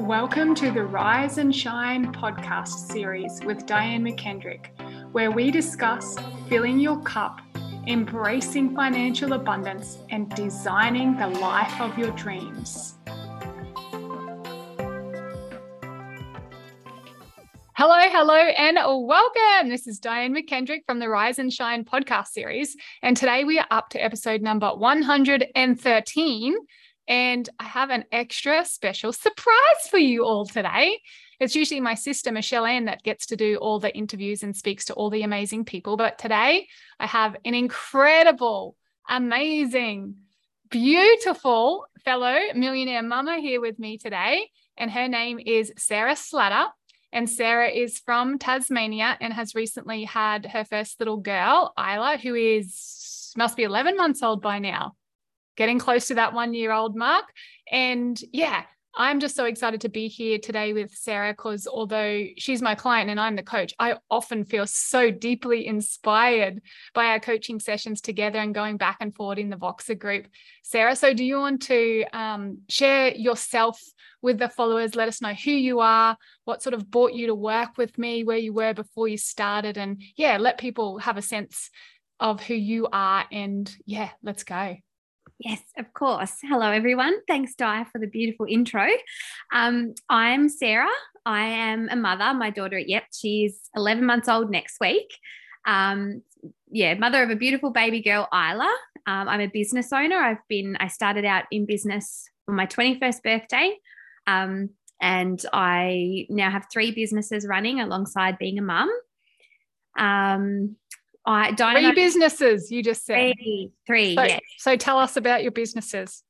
Welcome to the Rise and Shine podcast series with Diane McKendrick, where we discuss filling your cup, embracing financial abundance, and designing the life of your dreams. Hello, hello, and welcome. This is Diane McKendrick from the Rise and Shine podcast series. And today we are up to episode number 113. And I have an extra special surprise for you all today. It's usually my sister, Michelle Ann, that gets to do all the interviews and speaks to all the amazing people. But today I have an incredible, amazing, beautiful fellow millionaire mama here with me today. And her name is Sarah Slatter. And Sarah is from Tasmania and has recently had her first little girl, Isla, who is must be 11 months old by now, getting close to that one year old mark. And yeah, I'm just so excited to be here today with Sarah because although she's my client and I'm the coach, I often feel so deeply inspired by our coaching sessions together and going back and forward in the Voxer group. Sarah, so do you want to um, share yourself with the followers? Let us know who you are, what sort of brought you to work with me, where you were before you started, and yeah, let people have a sense of who you are. And yeah, let's go. Yes, of course. Hello, everyone. Thanks, Di, for the beautiful intro. Um, I'm Sarah. I am a mother. My daughter, yep, she's 11 months old next week. Um, yeah, mother of a beautiful baby girl, Isla. Um, I'm a business owner. I've been, I started out in business on my 21st birthday. Um, and I now have three businesses running alongside being a mum. Um, I three businesses you just said three, three so, yeah. so tell us about your businesses.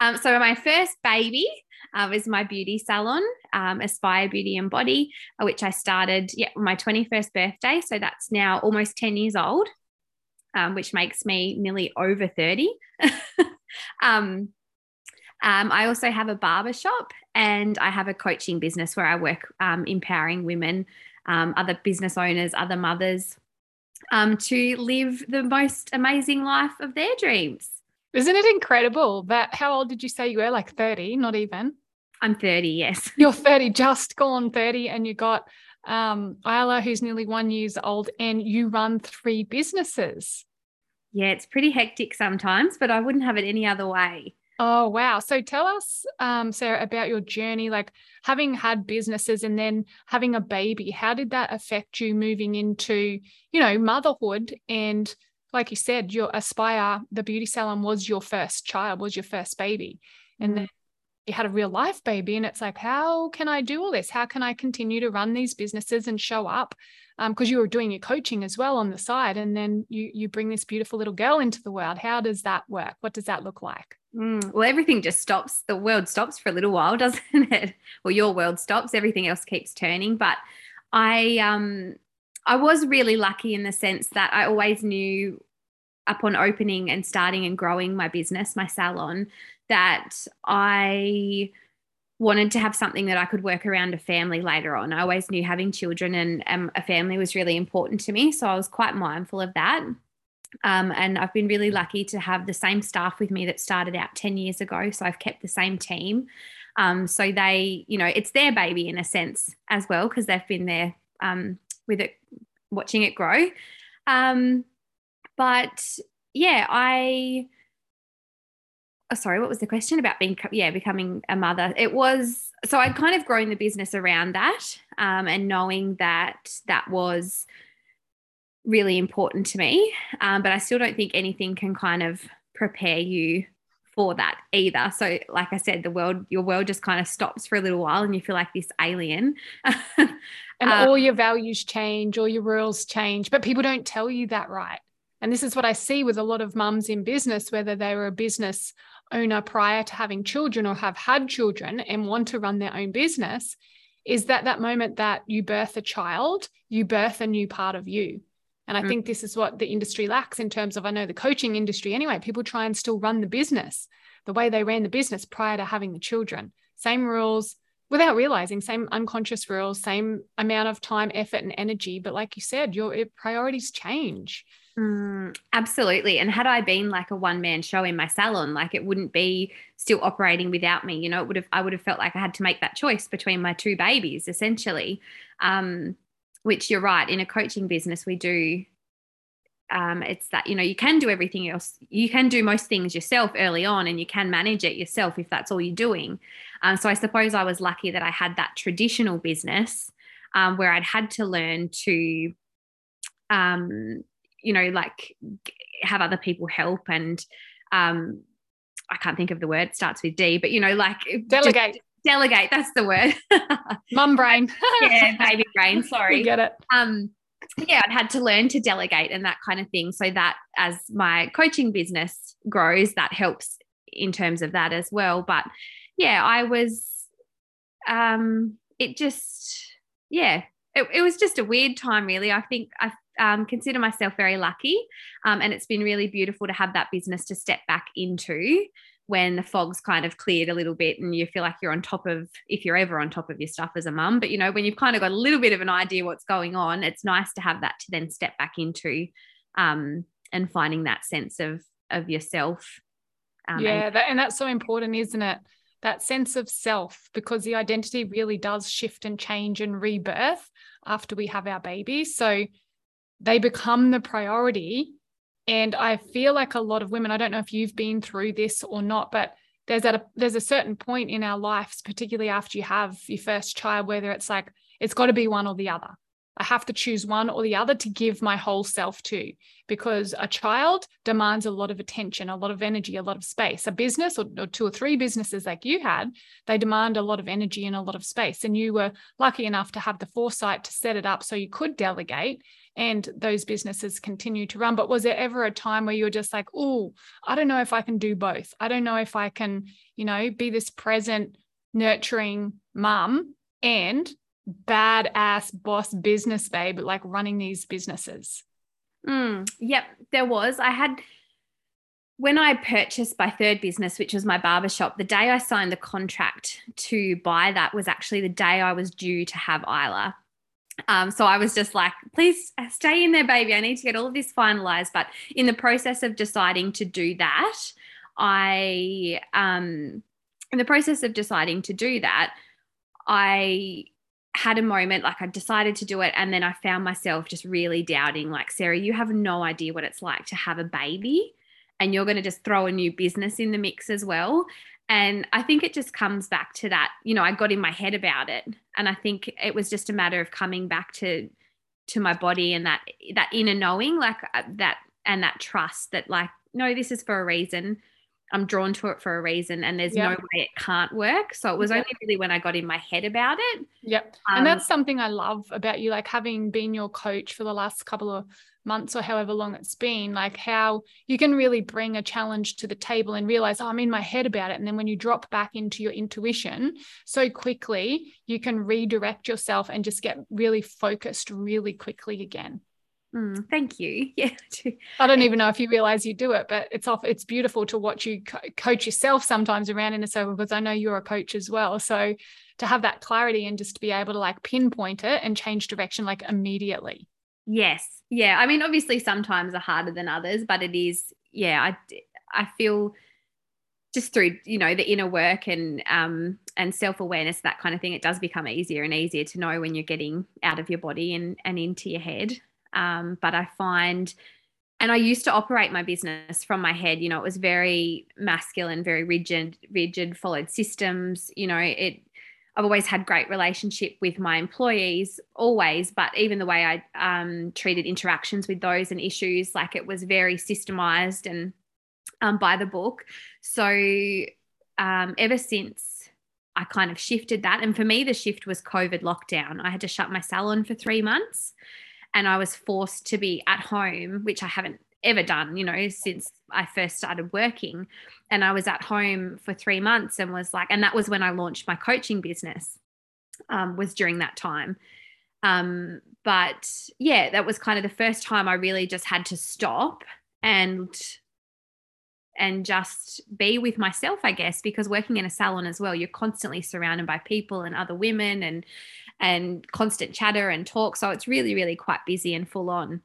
Um, so my first baby um, is my beauty salon, um, Aspire Beauty and Body, uh, which I started yeah my 21st birthday. So that's now almost 10 years old, um, which makes me nearly over 30. um, um, I also have a barber shop and I have a coaching business where I work um, empowering women, um, other business owners, other mothers um, to live the most amazing life of their dreams. Isn't it incredible that how old did you say you were? Like 30, not even? I'm 30, yes. You're 30, just gone 30, and you got um, Isla, who's nearly one years old, and you run three businesses. Yeah, it's pretty hectic sometimes, but I wouldn't have it any other way. Oh, wow. So tell us, um, Sarah, about your journey, like having had businesses and then having a baby. How did that affect you moving into, you know, motherhood? And like you said, your Aspire, the beauty salon was your first child, was your first baby. And mm-hmm. then you had a real life baby. And it's like, how can I do all this? How can I continue to run these businesses and show up? Because um, you were doing your coaching as well on the side. And then you you bring this beautiful little girl into the world. How does that work? What does that look like? Mm, well, everything just stops. The world stops for a little while, doesn't it? Well, your world stops. Everything else keeps turning. But I, um, I was really lucky in the sense that I always knew, upon opening and starting and growing my business, my salon, that I wanted to have something that I could work around a family later on. I always knew having children and um, a family was really important to me, so I was quite mindful of that. Um, and I've been really lucky to have the same staff with me that started out 10 years ago. So I've kept the same team. Um, so they, you know, it's their baby in a sense as well, because they've been there um, with it, watching it grow. But yeah, I, oh, sorry, what was the question about being, yeah, becoming a mother? It was, so I'd kind of grown the business around that um, and knowing that that was, really important to me. Um, but I still don't think anything can kind of prepare you for that either. So, like I said, the world, your world just kind of stops for a little while and you feel like this alien. and um, all your values change, all your rules change, but people don't tell you that right. And this is what I see with a lot of mums in business, whether they were a business owner prior to having children or have had children and want to run their own business, is that that moment that you birth a child, you birth a new part of you. And I mm. think this is what the industry lacks in terms of, I know the coaching industry anyway, people try and still run the business the way they ran the business prior to having the children. Same rules without realizing, same unconscious rules, same amount of time, effort, and energy. But like you said, your priorities change. Mm, absolutely. And had I been like a one man show in my salon, like it wouldn't be still operating without me. You know, it would have, I would have felt like I had to make that choice between my two babies, essentially. Um, which you're right, in a coaching business, we do. Um, it's that, you know, you can do everything else. You can do most things yourself early on and you can manage it yourself if that's all you're doing. Um, so I suppose I was lucky that I had that traditional business um, where I'd had to learn to um, you know, like have other people help and um, I can't think of the word, it starts with D, but you know, like delegate. Delegate, that's the word. Mum brain. yeah, baby brain, sorry. You get it. Um, yeah, I'd had to learn to delegate and that kind of thing. So that as my coaching business grows, that helps in terms of that as well. But yeah, I was um it just yeah, it, it was just a weird time really. I think I um, consider myself very lucky. Um, and it's been really beautiful to have that business to step back into when the fog's kind of cleared a little bit and you feel like you're on top of, if you're ever on top of your stuff as a mum. But, you know, when you've kind of got a little bit of an idea what's going on, it's nice to have that to then step back into um, and finding that sense of, of yourself. Um, yeah, and, that, and that's so important, isn't it? That sense of self, because the identity really does shift and change and rebirth after we have our babies. So they become the priority. And I feel like a lot of women, I don't know if you've been through this or not, but there's at a there's a certain point in our lives, particularly after you have your first child, whether it's like it's got to be one or the other. I have to choose one or the other to give my whole self to because a child demands a lot of attention, a lot of energy, a lot of space. A business or, or, two or three businesses like you had, they demand a lot of energy and a lot of space. And you were lucky enough to have the foresight to set it up so you could delegate and those businesses continue to run. But was there ever a time where you're just like, oh, I don't know if I can do both. I don't know if I can, you know, be this present, nurturing mum and badass boss business babe, like running these businesses? Mm, yep, there was. I had when I purchased my third business, which was my barbershop, the day I signed the contract to buy that was actually the day I was due to have Isla. Um, so I was just like, please stay in there, baby. I need to get all of this finalized. But in the process of deciding to do that, I, um, in the process of deciding to do that, I had a moment like I decided to do it. And then I found myself just really doubting, like, Sarah, you have no idea what it's like to have a baby. And you're going to just throw a new business in the mix as well. And I think it just comes back to that, you know, I got in my head about it. And I think it was just a matter of coming back to to my body and that that inner knowing, like uh, that and that trust that like, no, this is for a reason. I'm drawn to it for a reason and there's no way it can't work. So it was only really when I got in my head about it. Yep. Um, and that's something I love about you, like having been your coach for the last couple of months or however long it's been, like how you can really bring a challenge to the table and realize, oh, I'm in my head about it. And then when you drop back into your intuition so quickly, you can redirect yourself and just get really focused really quickly again. Mm, thank you. Yeah. I don't even know if you realize you do it, but it's off. It's beautiful to watch you co- coach yourself sometimes around in a circle because I know you're a coach as well. So to have that clarity and just to be able to like pinpoint it and change direction like immediately. Yes. Yeah. I mean, obviously, sometimes are harder than others, but it is, yeah, I, I feel just through you know the inner work and um and self-awareness that kind of thing it does become easier and easier to know when you're getting out of your body and and into your head um but i find and i used to operate my business from my head you know it was very masculine very rigid rigid followed systems you know it I've always had great relationship with my employees, always, but even the way I um, treated interactions with those and issues, like it was very systemized and um, by the book. So um, ever since I kind of shifted that, and for me, the shift was COVID lockdown. I had to shut my salon for three months and I was forced to be at home, which I haven't ever done, you know, since I first started working. And I was at home for three months and was like, and that was when I launched my coaching business, um, was during that time. Um, but yeah, that was kind of the first time I really just had to stop and and just be with myself i guess because working in a salon as well you're constantly surrounded by people and other women and and constant chatter and talk so it's really really quite busy and full on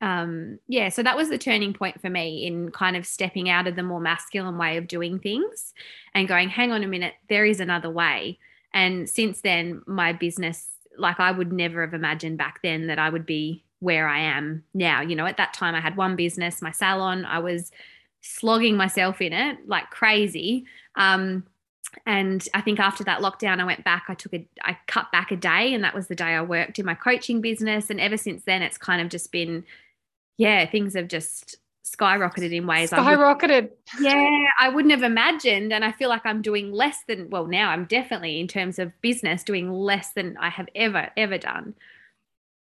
um, yeah, so that was the turning point for me in kind of stepping out of the more masculine way of doing things and going, hang on a minute, there is another way. And since then, my business, like I would never have imagined back then that I would be where I am now. You know, at that time, I had one business, my salon, I was slogging myself in it like crazy. Um, and I think after that lockdown, I went back. I took a, I cut back a day, and that was the day I worked in my coaching business. And ever since then, it's kind of just been yeah, things have just skyrocketed in ways skyrocketed. I yeah, I wouldn't have imagined. And I feel like I'm doing less than, well, now I'm definitely in terms of business doing less than I have ever, ever done.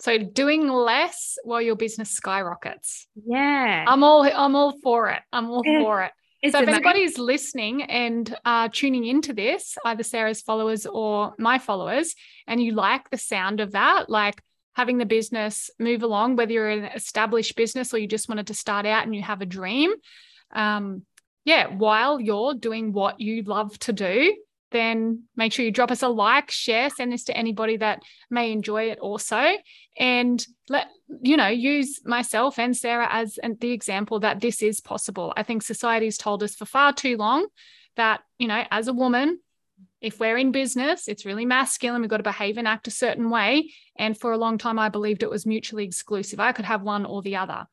So doing less while your business skyrockets. Yeah. I'm all I'm all for it. I'm all yeah. for it. So if anybody's listening and uh, tuning into this, either Sarah's followers or my followers, and you like the sound of that, like having the business move along, whether you're an established business or you just wanted to start out and you have a dream. Um, yeah, while you're doing what you love to do, then make sure you drop us a like, share, send this to anybody that may enjoy it also. And let, you know, use myself and Sarah as the example that this is possible. I think society's told us for far too long that, you know, as a woman, if we're in business, it's really masculine. We've got to behave and act a certain way. And for a long time, I believed it was mutually exclusive. I could have one or the other.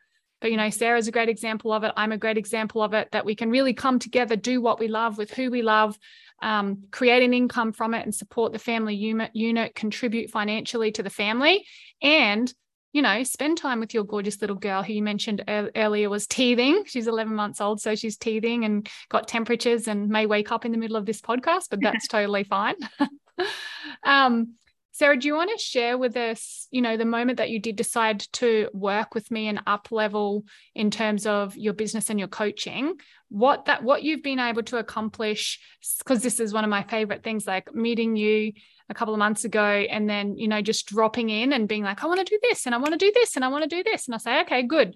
But, you know, Sarah's a great example of it. I'm a great example of it that we can really come together, do what we love with who we love, um, create an income from it and support the family unit, unit, contribute financially to the family, and you know, spend time with your gorgeous little girl who you mentioned earlier was teething. She's 11 months old, so she's teething and got temperatures and may wake up in the middle of this podcast, but that's totally fine. um, Sarah, do you want to share with us, you know, the moment that you did decide to work with me and up level in terms of your business and your coaching, what that what you've been able to accomplish? Because this is one of my favorite things, like meeting you a couple of months ago and then you know just dropping in and being like i want to do this and i want to do this and i want to do this and i say okay good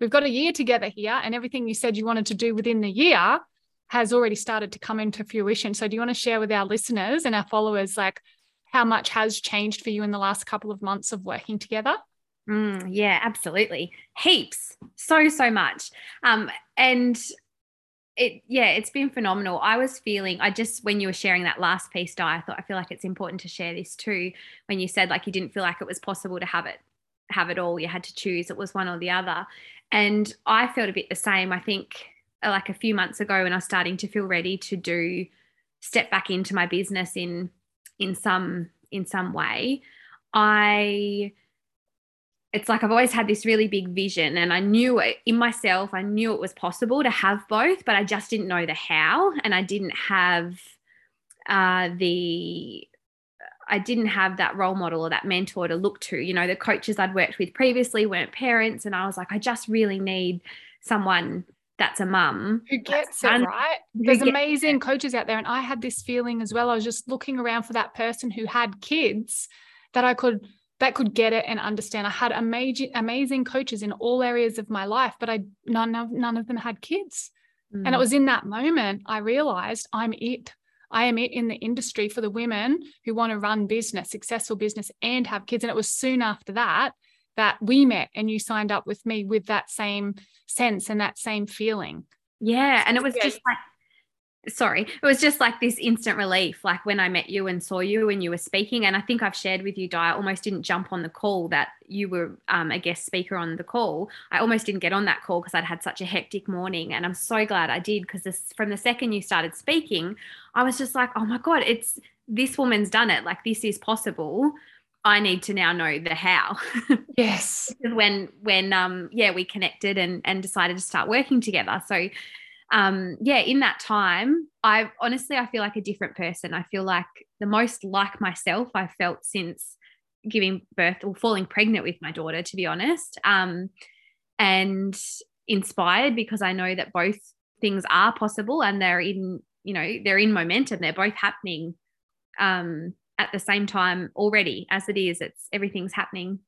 we've got a year together here and everything you said you wanted to do within the year has already started to come into fruition so do you want to share with our listeners and our followers like how much has changed for you in the last couple of months of working together Mm, yeah, absolutely. Heaps. So, so much. Um, and it yeah it's been phenomenal i was feeling i just when you were sharing that last piece di i thought i feel like it's important to share this too when you said like you didn't feel like it was possible to have it have it all you had to choose it was one or the other and i felt a bit the same i think uh, like a few months ago when i was starting to feel ready to do step back into my business in in some in some way i it's like I've always had this really big vision and I knew it in myself, I knew it was possible to have both, but I just didn't know the how. And I didn't have uh, the, I didn't have that role model or that mentor to look to. You know, the coaches I'd worked with previously weren't parents. And I was like, I just really need someone that's a mum who gets it right there's amazing it. coaches out there and i had this feeling as well i was just looking around for that person who had kids that i could that could get it and understand. I had amazing, amazing coaches in all areas of my life, but I none of none of them had kids. Mm. And it mm. was in that moment I realized I'm it. I am it in the industry for the women who want to run business, successful business, and have kids. And it was soon after that that we met and you signed up with me with that same sense and that same feeling. Yeah. And it was just like sorry it was just like this instant relief like when i met you and saw you and you were speaking and i think i've shared with you di i almost didn't jump on the call that you were um, a guest speaker on the call i almost didn't get on that call because i'd had such a hectic morning and i'm so glad i did because from the second you started speaking i was just like oh my god it's this woman's done it like this is possible I need to now know the how. Yes. when when um yeah we connected and and decided to start working together. So um, yeah, in that time, I honestly I feel like a different person. I feel like the most like myself I felt since giving birth or falling pregnant with my daughter, to be honest. Um, and inspired because I know that both things are possible and they're in, you know, they're in momentum. They're both happening um, at the same time already as it is. It's everything's happening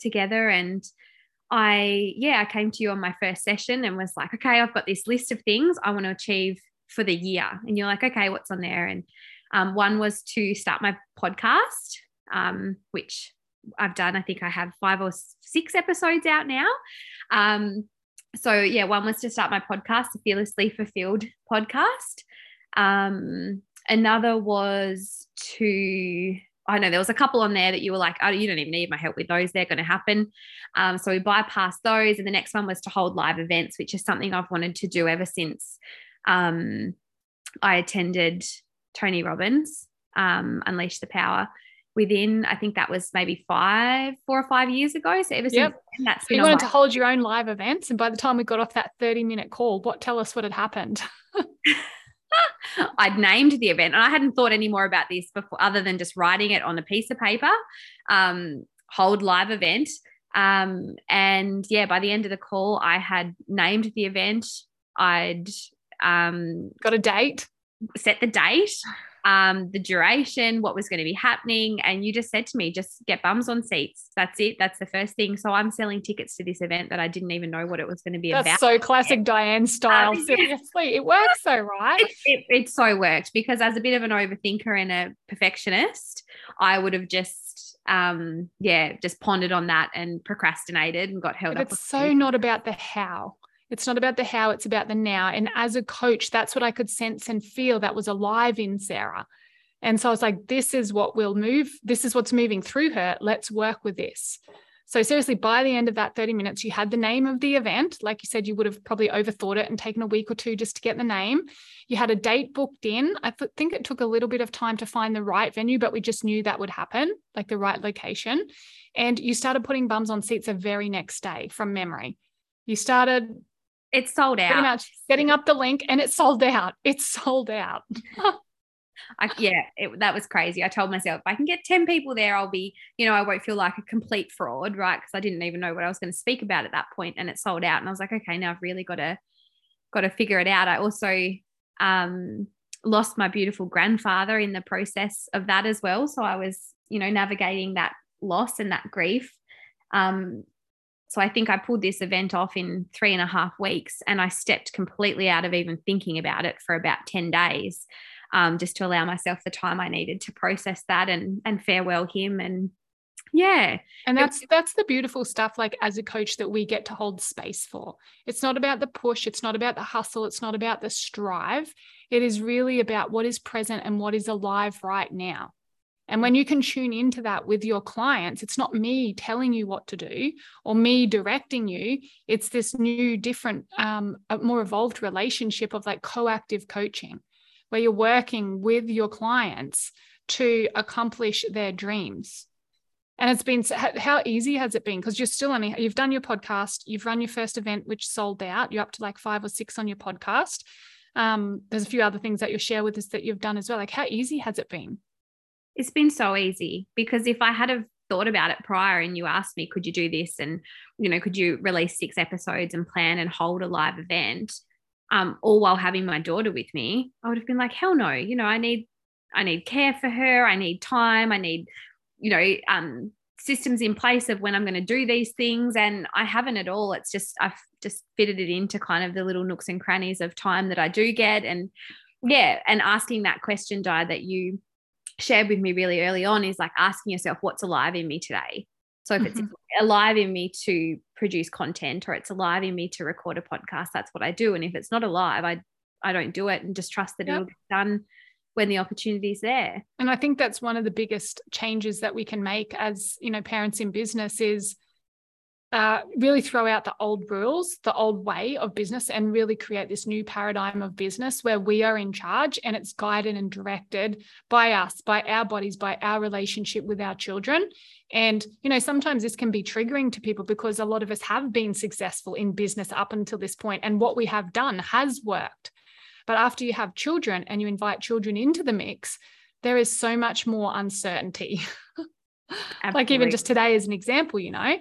together and I, yeah, I came to you on my first session and was like, okay, I've got this list of things I want to achieve for the year. And you're like, okay, what's on there? And um, one was to start my podcast, um, which I've done. I think I have five or six episodes out now. Um, so yeah, one was to start my podcast, the Fearlessly Fulfilled podcast. Another was to I know there was a couple on there that you were like, oh, you don't even need my help with those. They're going to happen. Um, so we bypassed those. And the next one was to hold live events, which is something I've wanted to do ever since um, I attended Tony Robbins, um, Unleash the Power. Within, I think that was maybe five, four or five years ago. So ever yep. since then, that's so you wanted to hold your own live events. And by the time we got off that 30 minute call, what tell us what had happened? I'd named the event and I hadn't thought any more about this before, other than just writing it on a piece of paper. Um, hold live event. Um, and yeah, by the end of the call, I had named the event. I'd um, got a date, set the date um, the duration, what was going to be happening. And you just said to me, just get bums on seats. That's it. That's the first thing. So I'm selling tickets to this event that I didn't even know what it was going to be That's about. so classic Diane style. Um, Seriously, it works so right. It, it, it so worked because as a bit of an overthinker and a perfectionist, I would have just um yeah just pondered on that and procrastinated and got held but up it's so not about the how it's not about the how, it's about the now. And as a coach, that's what I could sense and feel that was alive in Sarah. And so I was like, this is what will move. This is what's moving through her. Let's work with this. So, seriously, by the end of that 30 minutes, you had the name of the event. Like you said, you would have probably overthought it and taken a week or two just to get the name. You had a date booked in. I th- think it took a little bit of time to find the right venue, but we just knew that would happen, like the right location. And you started putting bums on seats the very next day from memory. You started it's sold out. Pretty much setting up the link and it's sold out. It's sold out. I, yeah, it, that was crazy. I told myself if I can get 10 people there, I'll be, you know, I won't feel like a complete fraud, right? Because I didn't even know what I was going to speak about at that point and it sold out. And I was like, okay, now I've really got to, got to figure it out. I also um, lost my beautiful grandfather in the process of that as well. So I was, you know, navigating that loss and that grief. Um, so I think I pulled this event off in three and a half weeks and I stepped completely out of even thinking about it for about 10 days, um, just to allow myself the time I needed to process that and, and farewell him. And yeah. And that's that's the beautiful stuff like as a coach that we get to hold space for. It's not about the push, it's not about the hustle, it's not about the strive. It is really about what is present and what is alive right now. And when you can tune into that with your clients, it's not me telling you what to do or me directing you. It's this new, different, um, more evolved relationship of like coactive coaching, where you're working with your clients to accomplish their dreams. And it's been how easy has it been? Because you're still only you've done your podcast, you've run your first event which sold out. You're up to like five or six on your podcast. Um, there's a few other things that you'll share with us that you've done as well. Like how easy has it been? It's been so easy because if I had have thought about it prior and you asked me, could you do this? And, you know, could you release six episodes and plan and hold a live event? Um, all while having my daughter with me, I would have been like, hell no, you know, I need, I need care for her. I need time. I need, you know, um, systems in place of when I'm going to do these things. And I haven't at all. It's just, I've just fitted it into kind of the little nooks and crannies of time that I do get. And yeah, and asking that question, Di, that you shared with me really early on is like asking yourself what's alive in me today so if mm-hmm. it's alive in me to produce content or it's alive in me to record a podcast that's what i do and if it's not alive i i don't do it and just trust that yep. it'll get done when the opportunity is there and i think that's one of the biggest changes that we can make as you know parents in business is uh, really throw out the old rules, the old way of business, and really create this new paradigm of business where we are in charge and it's guided and directed by us, by our bodies, by our relationship with our children. And, you know, sometimes this can be triggering to people because a lot of us have been successful in business up until this point, and what we have done has worked. But after you have children and you invite children into the mix, there is so much more uncertainty. like even just today as an example, you know,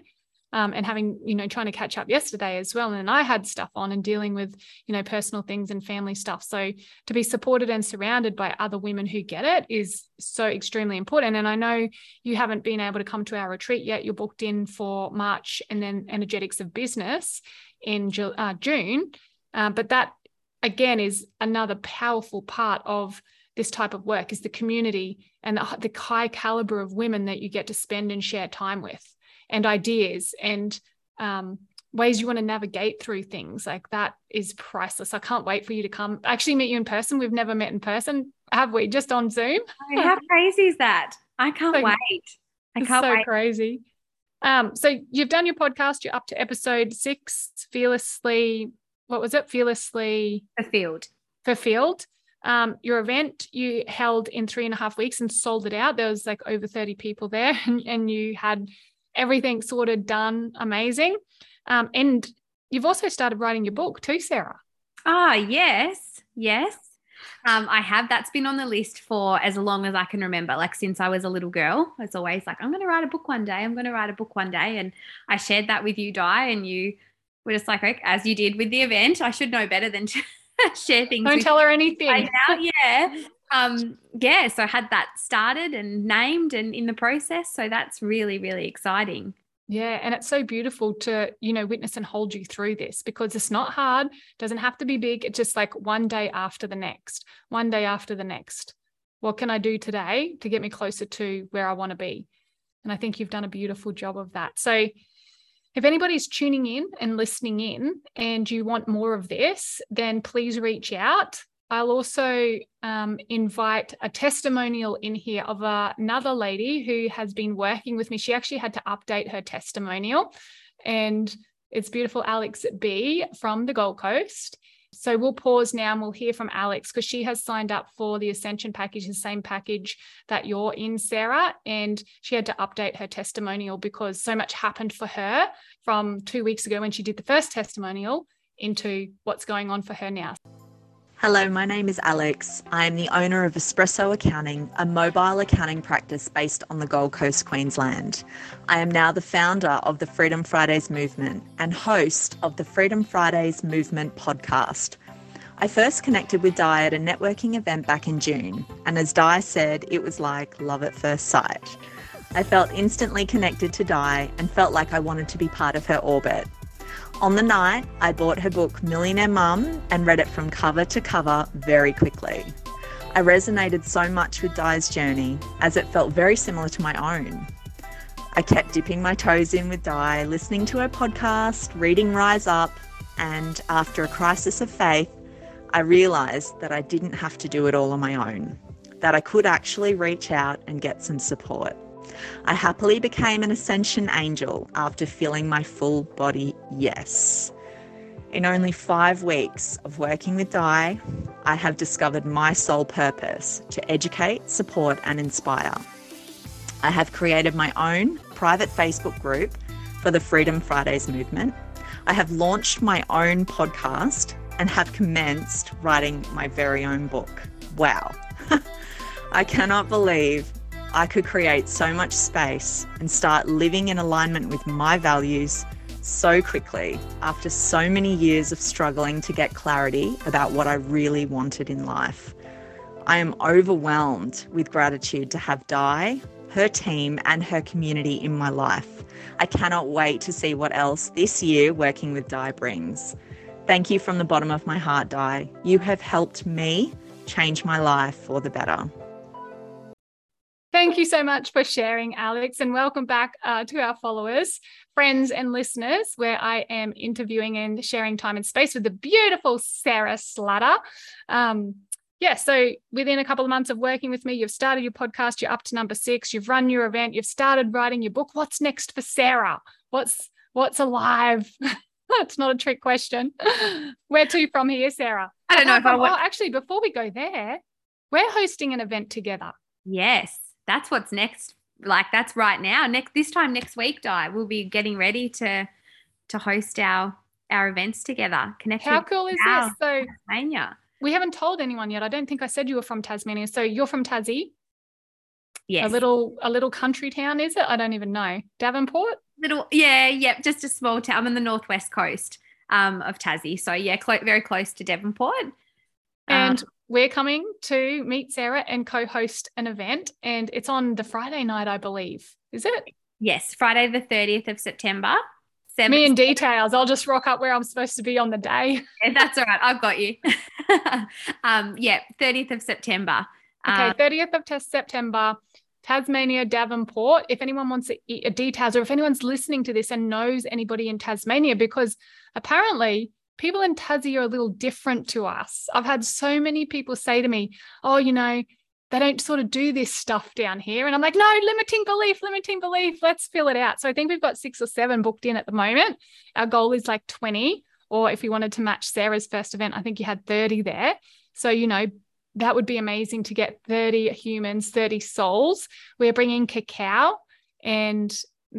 um, and having you know trying to catch up yesterday as well. And i had stuff on and dealing with you know personal things and family stuff. So to be supported and surrounded by other women who get it is so extremely important. And i know you haven't been able to come to our retreat yet. You're booked in for march and then energetics of business in uh, june. Uh, but that again is another powerful part of this type of work is the community and the, the high caliber of women that you get to spend and share time with and ideas and um, ways you want to navigate through things like that is priceless. I can't wait for you to come actually meet you in person. We've never met in person, have we? Just on Zoom. How crazy is that? I can't so, wait. I can't so wait. crazy. Um, so you've done your podcast. You're up to episode six. Fearlessly, what was it? Fearlessly fulfilled. Fulfilled. Um, your event you held in three and a half weeks and sold it out. There was like over 30 people there, and, and you had everything sorted done amazing. Um, and you've also started writing your book too, Sarah. Ah, yes, yes. Um, I have. That's been on the list for as long as I can remember. Like since I was a little girl, it's always like, I'm going to write a book one day. I'm going to write a book one day. And I shared that with you, Di, and you were just like, as you did with the event, I should know better than to share things. Don't tell her anything. Right now, yeah. Um, yeah. So I had that started and named and in the process. So that's really, really exciting. Yeah, and it's so beautiful to, you know, witness and hold you through this because it's not hard, doesn't have to be big. It's just like one day after the next, one day after the next. What can I do today to get me closer to where I want to be? And I think you've done a beautiful job of that. So if anybody's tuning in and listening in and you want more of this, then please reach out. I'll also um, invite a testimonial in here of another lady who has been working with me. She actually had to update her testimonial, and it's beautiful Alex B from the Gold Coast. So we'll pause now and we'll hear from Alex because she has signed up for the Ascension package, the same package that you're in, Sarah. And she had to update her testimonial because so much happened for her from two weeks ago when she did the first testimonial into what's going on for her now. Hello, my name is Alex. I am the owner of Espresso Accounting, a mobile accounting practice based on the Gold Coast, Queensland. I am now the founder of the Freedom Fridays movement and host of the Freedom Fridays Movement podcast. I first connected with Di at a networking event back in June, and as Di said, it was like love at first sight. I felt instantly connected to Di and felt like I wanted to be part of her orbit. On the night, I bought her book Millionaire Mum and read it from cover to cover very quickly. I resonated so much with Di's journey as it felt very similar to my own. I kept dipping my toes in with Di, listening to her podcast, reading Rise Up, and after a crisis of faith, I realised that I didn't have to do it all on my own, that I could actually reach out and get some support. I happily became an ascension angel after feeling my full body yes. In only five weeks of working with Di, I have discovered my sole purpose to educate, support, and inspire. I have created my own private Facebook group for the Freedom Fridays movement. I have launched my own podcast and have commenced writing my very own book. Wow. I cannot believe I could create so much space and start living in alignment with my values so quickly after so many years of struggling to get clarity about what I really wanted in life. I am overwhelmed with gratitude to have Di, her team, and her community in my life. I cannot wait to see what else this year working with Di brings. Thank you from the bottom of my heart, Di. You have helped me change my life for the better. Thank you so much for sharing, Alex, and welcome back uh, to our followers, friends, and listeners, where I am interviewing and sharing time and space with the beautiful Sarah Slatter. Um, yeah, so within a couple of months of working with me, you've started your podcast, you're up to number six, you've run your event, you've started writing your book. What's next for Sarah? What's what's alive? That's not a trick question. Where to from here, Sarah? I don't know if I want. Well, actually, before we go there, we're hosting an event together. Yes that's what's next. Like that's right now. Next this time next week, Di, we'll be getting ready to to host our our events together. Connect. How cool is this? So Tasmania. We haven't told anyone yet. I don't think I said you were from Tasmania. So you're from Tassie. Yes. A little a little country town, is it? I don't even know. Davenport? Little yeah, yeah, just a small town. I'm on the northwest coast um, of Tassie. So yeah, clo- very close to Devonport. And um, we're coming to meet Sarah and co host an event, and it's on the Friday night, I believe. Is it? Yes, Friday, the 30th of September. Seven, Me in details. I'll just rock up where I'm supposed to be on the day. Yeah, that's all right. I've got you. um, yeah, 30th of September. Okay, uh, 30th of September, Tasmania, Davenport. If anyone wants a, a details or if anyone's listening to this and knows anybody in Tasmania, because apparently people in Tassie are a little different to us. I've had so many people say to me, oh, you know, they don't sort of do this stuff down here. And I'm like, no, limiting belief, limiting belief. Let's fill it out. So I think we've got six or seven booked in at the moment. Our goal is like 20. Or if you wanted to match Sarah's first event, I think you had 30 there. So, you know, that would be amazing to get 30 humans, 30 souls. We're bringing cacao, and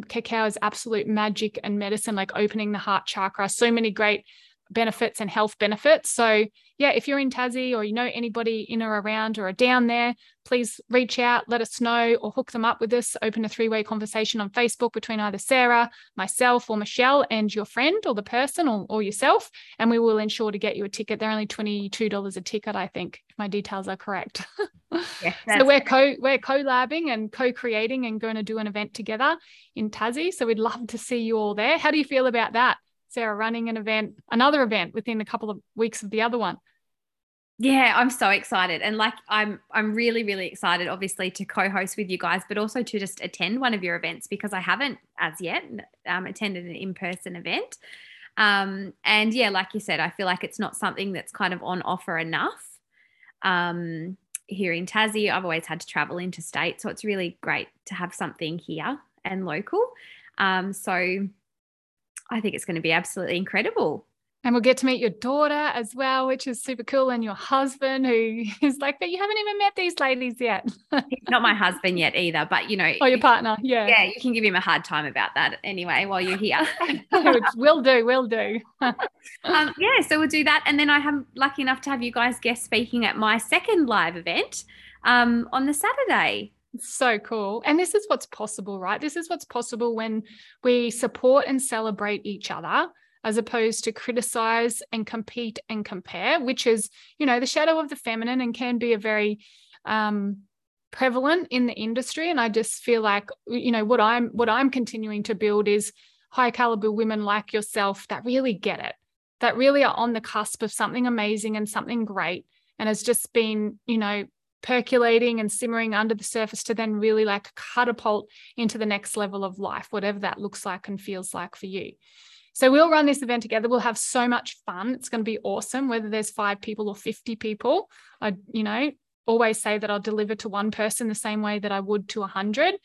cacao is absolute magic and medicine, like opening the heart chakra. So many great benefits and health benefits. So, yeah, if you're in Tassie or you know anybody in or around or are down there, please reach out, let us know, or hook them up with us. Open a three way conversation on Facebook between either Sarah, myself, or Michelle and your friend or the person or, or yourself. And we will ensure to get you a ticket. They're only $22 a ticket, I think, if my details are correct. Yes, so we're co we're collabing and co-creating and going to do an event together in Tassie. So we'd love to see you all there. How do you feel about that? Sarah running an event, another event within a couple of weeks of the other one. Yeah, I'm so excited. And like I'm I'm really really excited obviously to co-host with you guys but also to just attend one of your events because I haven't as yet um, attended an in-person event. Um, and yeah, like you said, I feel like it's not something that's kind of on offer enough. Um, here in Tassie, I've always had to travel interstate, so it's really great to have something here and local. Um, so I think it's going to be absolutely incredible. And we'll get to meet your daughter as well, which is super cool. And your husband, who is like, but you haven't even met these ladies yet. Not my husband yet either, but you know. Oh, your partner. Yeah. Yeah, you can give him a hard time about that anyway while you're here. will do, will do. um, yeah, so we'll do that. And then I am lucky enough to have you guys guest speaking at my second live event um, on the Saturday. So cool. And this is what's possible, right? This is what's possible when we support and celebrate each other as opposed to criticize and compete and compare, which is, you know, the shadow of the feminine and can be a very um, prevalent in the industry. And I just feel like, you know, what I'm what I'm continuing to build is high caliber women like yourself that really get it, that really are on the cusp of something amazing and something great. And has just been, you know, percolating and simmering under the surface to then really like catapult into the next level of life, whatever that looks like and feels like for you. So we'll run this event together. We'll have so much fun. It's going to be awesome, whether there's five people or 50 people. I, you know, always say that I'll deliver to one person the same way that I would to a hundred.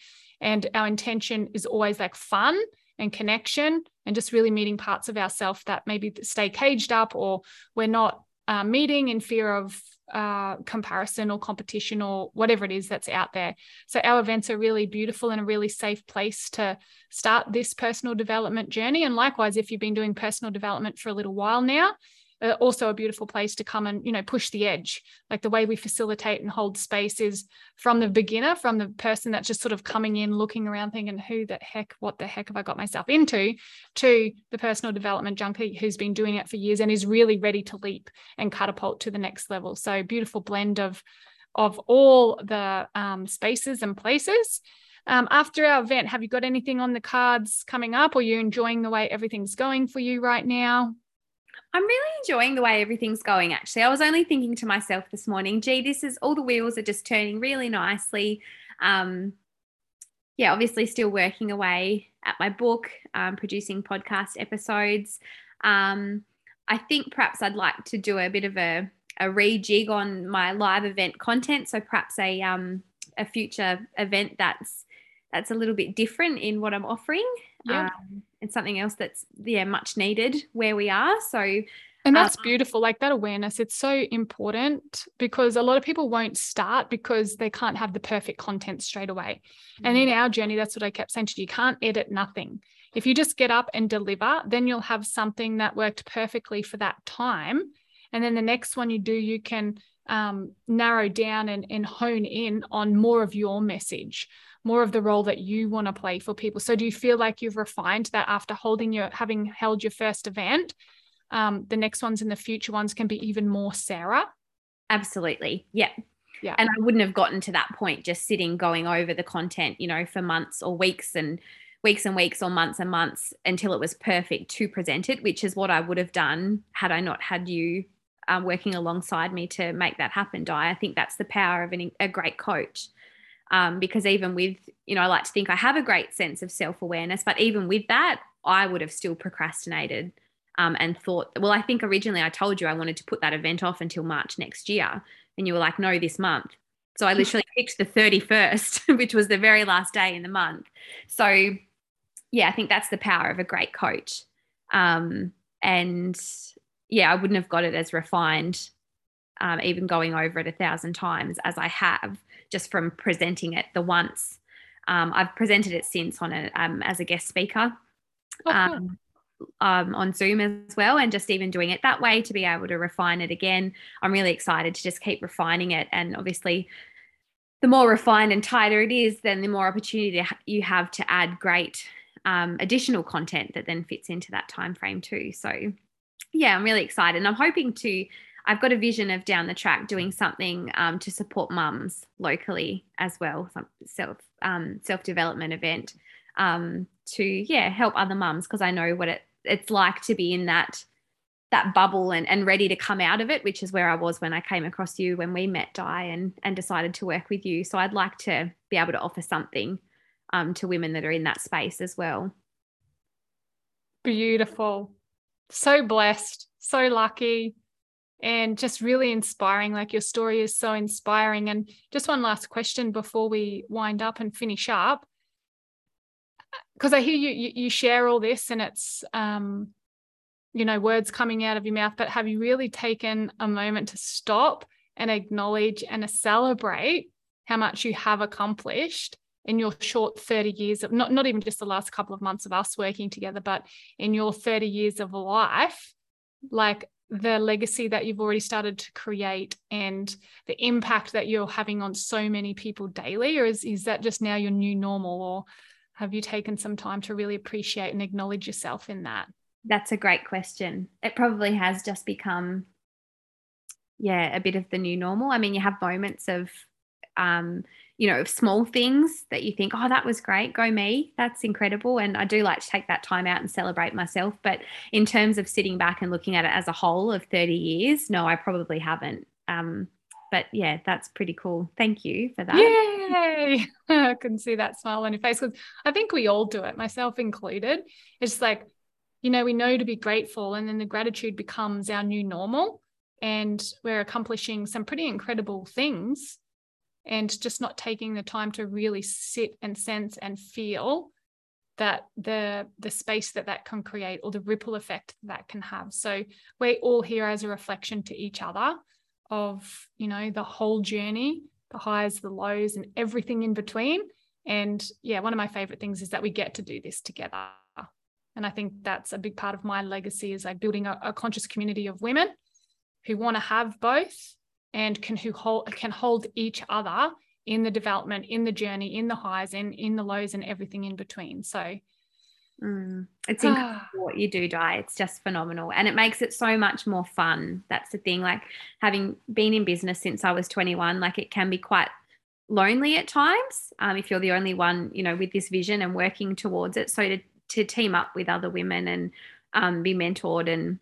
And our intention is always like fun and connection and just really meeting parts of ourselves that maybe stay caged up or we're not uh, meeting in fear of uh, comparison or competition or whatever it is that's out there. So our events are really beautiful and a really safe place to start this personal development journey. And likewise, if you've been doing personal development for a little while now, uh, also a beautiful place to come and you know push the edge. Like the way we facilitate and hold space is from the beginner from the person that's just sort of coming in looking around thinking who the heck what the heck have i got myself into? to the personal development junkie who's been doing it for years and is really ready to leap and catapult to the next level. So beautiful blend of of all the um, spaces and places. Um, after our event, have you got anything on the cards coming up, or you enjoying the way everything's going for you right now? I'm really enjoying the way everything's going, actually. I was only thinking to myself this morning, gee, this is all the wheels are just turning really nicely. Um, yeah, obviously, still working away at my book, um, producing podcast episodes. Um, I think perhaps I'd like to do a bit of a, a rejig on my live event content. So perhaps a um, a future event that's that's a little bit different in what I'm offering. Yeah. Um, and something else that's yeah much needed where we are. So and that's um, beautiful like that awareness it's so important because a lot of people won't start because they can't have the perfect content straight away. And in our journey that's what i kept saying to you you can't edit nothing. If you just get up and deliver then you'll have something that worked perfectly for that time. And then the next one you do you can um, narrow down and, and hone in on more of your message more of the role that you want to play for people. So do you feel like you've refined that after holding your having held your first event? Um, the next ones and the future ones can be even more Sarah. Absolutely. Yeah. Yeah. And I wouldn't have gotten to that point just sitting going over the content, you know, for months or weeks and weeks and weeks or months and months until it was perfect to present it, which is what I would have done had I not had you um, working alongside me to make that happen, Di. I think that's the power of an, a great coach. Um, because even with, you know, I like to think I have a great sense of self awareness, but even with that, I would have still procrastinated um, and thought, well, I think originally I told you I wanted to put that event off until March next year. And you were like, no, this month. So I literally picked the 31st, which was the very last day in the month. So, yeah, I think that's the power of a great coach. Um, and yeah, I wouldn't have got it as refined, um, even going over it a thousand times as I have just from presenting it the once. Um, I've presented it since on a, um, as a guest speaker. Oh, cool. Um, um, on Zoom as well, and just even doing it that way to be able to refine it again. I'm really excited to just keep refining it. And obviously, the more refined and tighter it is, then the more opportunity you have to add great um, additional content that then fits into that time frame too. So, yeah, I'm really excited, and I'm hoping to. I've got a vision of down the track doing something um, to support mums locally as well, some self um, self development event um, to yeah help other mums because I know what it it's like to be in that that bubble and, and ready to come out of it, which is where I was when I came across you when we met Di and and decided to work with you. So I'd like to be able to offer something um, to women that are in that space as well. Beautiful. So blessed, so lucky, and just really inspiring. Like your story is so inspiring. And just one last question before we wind up and finish up because I hear you, you, you share all this and it's um you know words coming out of your mouth but have you really taken a moment to stop and acknowledge and celebrate how much you have accomplished in your short 30 years of not, not even just the last couple of months of us working together but in your 30 years of life like the legacy that you've already started to create and the impact that you're having on so many people daily or is, is that just now your new normal or have you taken some time to really appreciate and acknowledge yourself in that? That's a great question. It probably has just become, yeah, a bit of the new normal. I mean, you have moments of, um, you know, small things that you think, oh, that was great, go me, that's incredible. And I do like to take that time out and celebrate myself. But in terms of sitting back and looking at it as a whole of 30 years, no, I probably haven't. Um, but yeah, that's pretty cool. Thank you for that. Yay! I couldn't see that smile on your face because I think we all do it, myself included. It's like, you know, we know to be grateful, and then the gratitude becomes our new normal, and we're accomplishing some pretty incredible things, and just not taking the time to really sit and sense and feel that the the space that that can create or the ripple effect that can have. So we're all here as a reflection to each other of you know the whole journey the highs the lows and everything in between and yeah one of my favorite things is that we get to do this together and i think that's a big part of my legacy is like building a, a conscious community of women who want to have both and can who hold can hold each other in the development in the journey in the highs and in the lows and everything in between so Mm, it's incredible what you do, Di. It's just phenomenal. And it makes it so much more fun. That's the thing. Like having been in business since I was 21, like it can be quite lonely at times um, if you're the only one, you know, with this vision and working towards it. So to, to team up with other women and um, be mentored and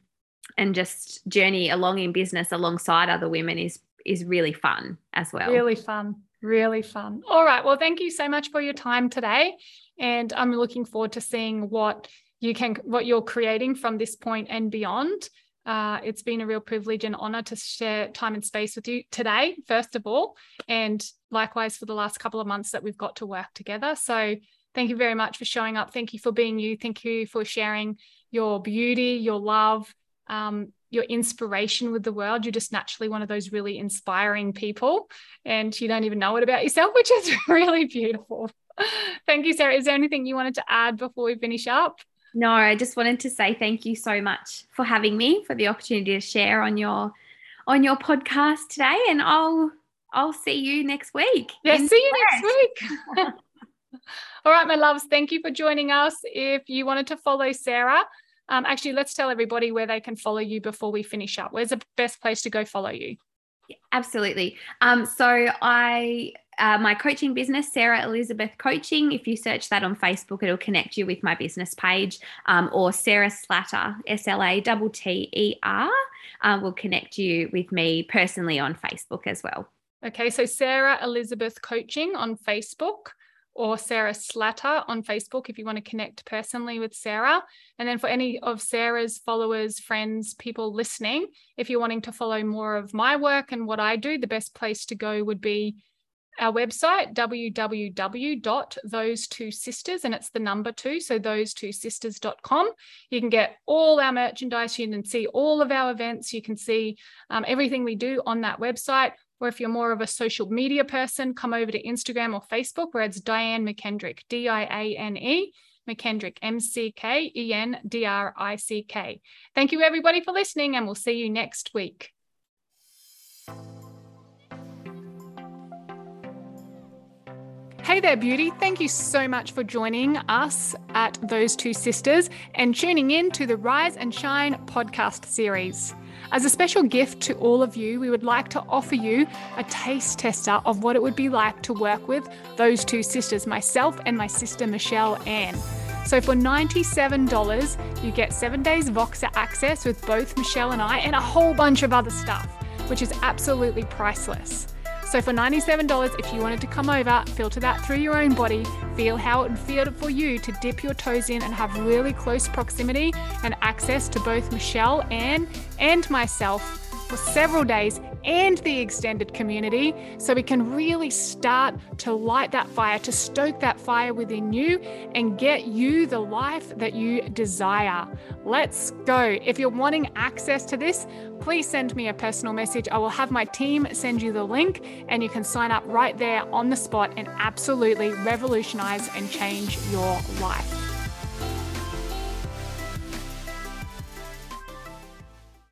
and just journey along in business alongside other women is is really fun as well. Really fun. Really fun. All right. Well, thank you so much for your time today and i'm looking forward to seeing what you can what you're creating from this point and beyond uh, it's been a real privilege and honor to share time and space with you today first of all and likewise for the last couple of months that we've got to work together so thank you very much for showing up thank you for being you thank you for sharing your beauty your love um, your inspiration with the world. You're just naturally one of those really inspiring people, and you don't even know it about yourself, which is really beautiful. thank you, Sarah. Is there anything you wanted to add before we finish up? No, I just wanted to say thank you so much for having me, for the opportunity to share on your on your podcast today, and I'll I'll see you next week. Yeah, see you next week. All right, my loves, thank you for joining us. If you wanted to follow Sarah, um, actually, let's tell everybody where they can follow you before we finish up. Where's the best place to go follow you? absolutely. Um, so I uh, my coaching business, Sarah Elizabeth Coaching. If you search that on Facebook, it'll connect you with my business page, um, or Sarah Slatter, S L A T T E R, uh, will connect you with me personally on Facebook as well. Okay, so Sarah Elizabeth Coaching on Facebook or Sarah Slatter on Facebook if you want to connect personally with Sarah. And then for any of Sarah's followers, friends, people listening, if you're wanting to follow more of my work and what I do, the best place to go would be our website www.those two sisters and it's the number two so those two sisters.com you can get all our merchandise. You can see all of our events. You can see um, everything we do on that website or if you're more of a social media person, come over to Instagram or Facebook where it's Diane McKendrick, D I A N E, McKendrick, M C K E N D R I C K. Thank you, everybody, for listening, and we'll see you next week. Hey there, beauty. Thank you so much for joining us at Those Two Sisters and tuning in to the Rise and Shine podcast series. As a special gift to all of you, we would like to offer you a taste tester of what it would be like to work with those two sisters, myself and my sister Michelle Ann. So for $97, you get seven days Voxer access with both Michelle and I and a whole bunch of other stuff, which is absolutely priceless. So for $97, if you wanted to come over, filter that through your own body, feel how it would feel for you to dip your toes in and have really close proximity and access to both Michelle, Ann, and myself for several days and the extended community so we can really start to light that fire, to stoke that fire within you and get you the life that you desire. Let's go. If you're wanting access to this, please send me a personal message. I will have my team send you the link and you can sign up right there on the spot and absolutely revolutionize and change your life.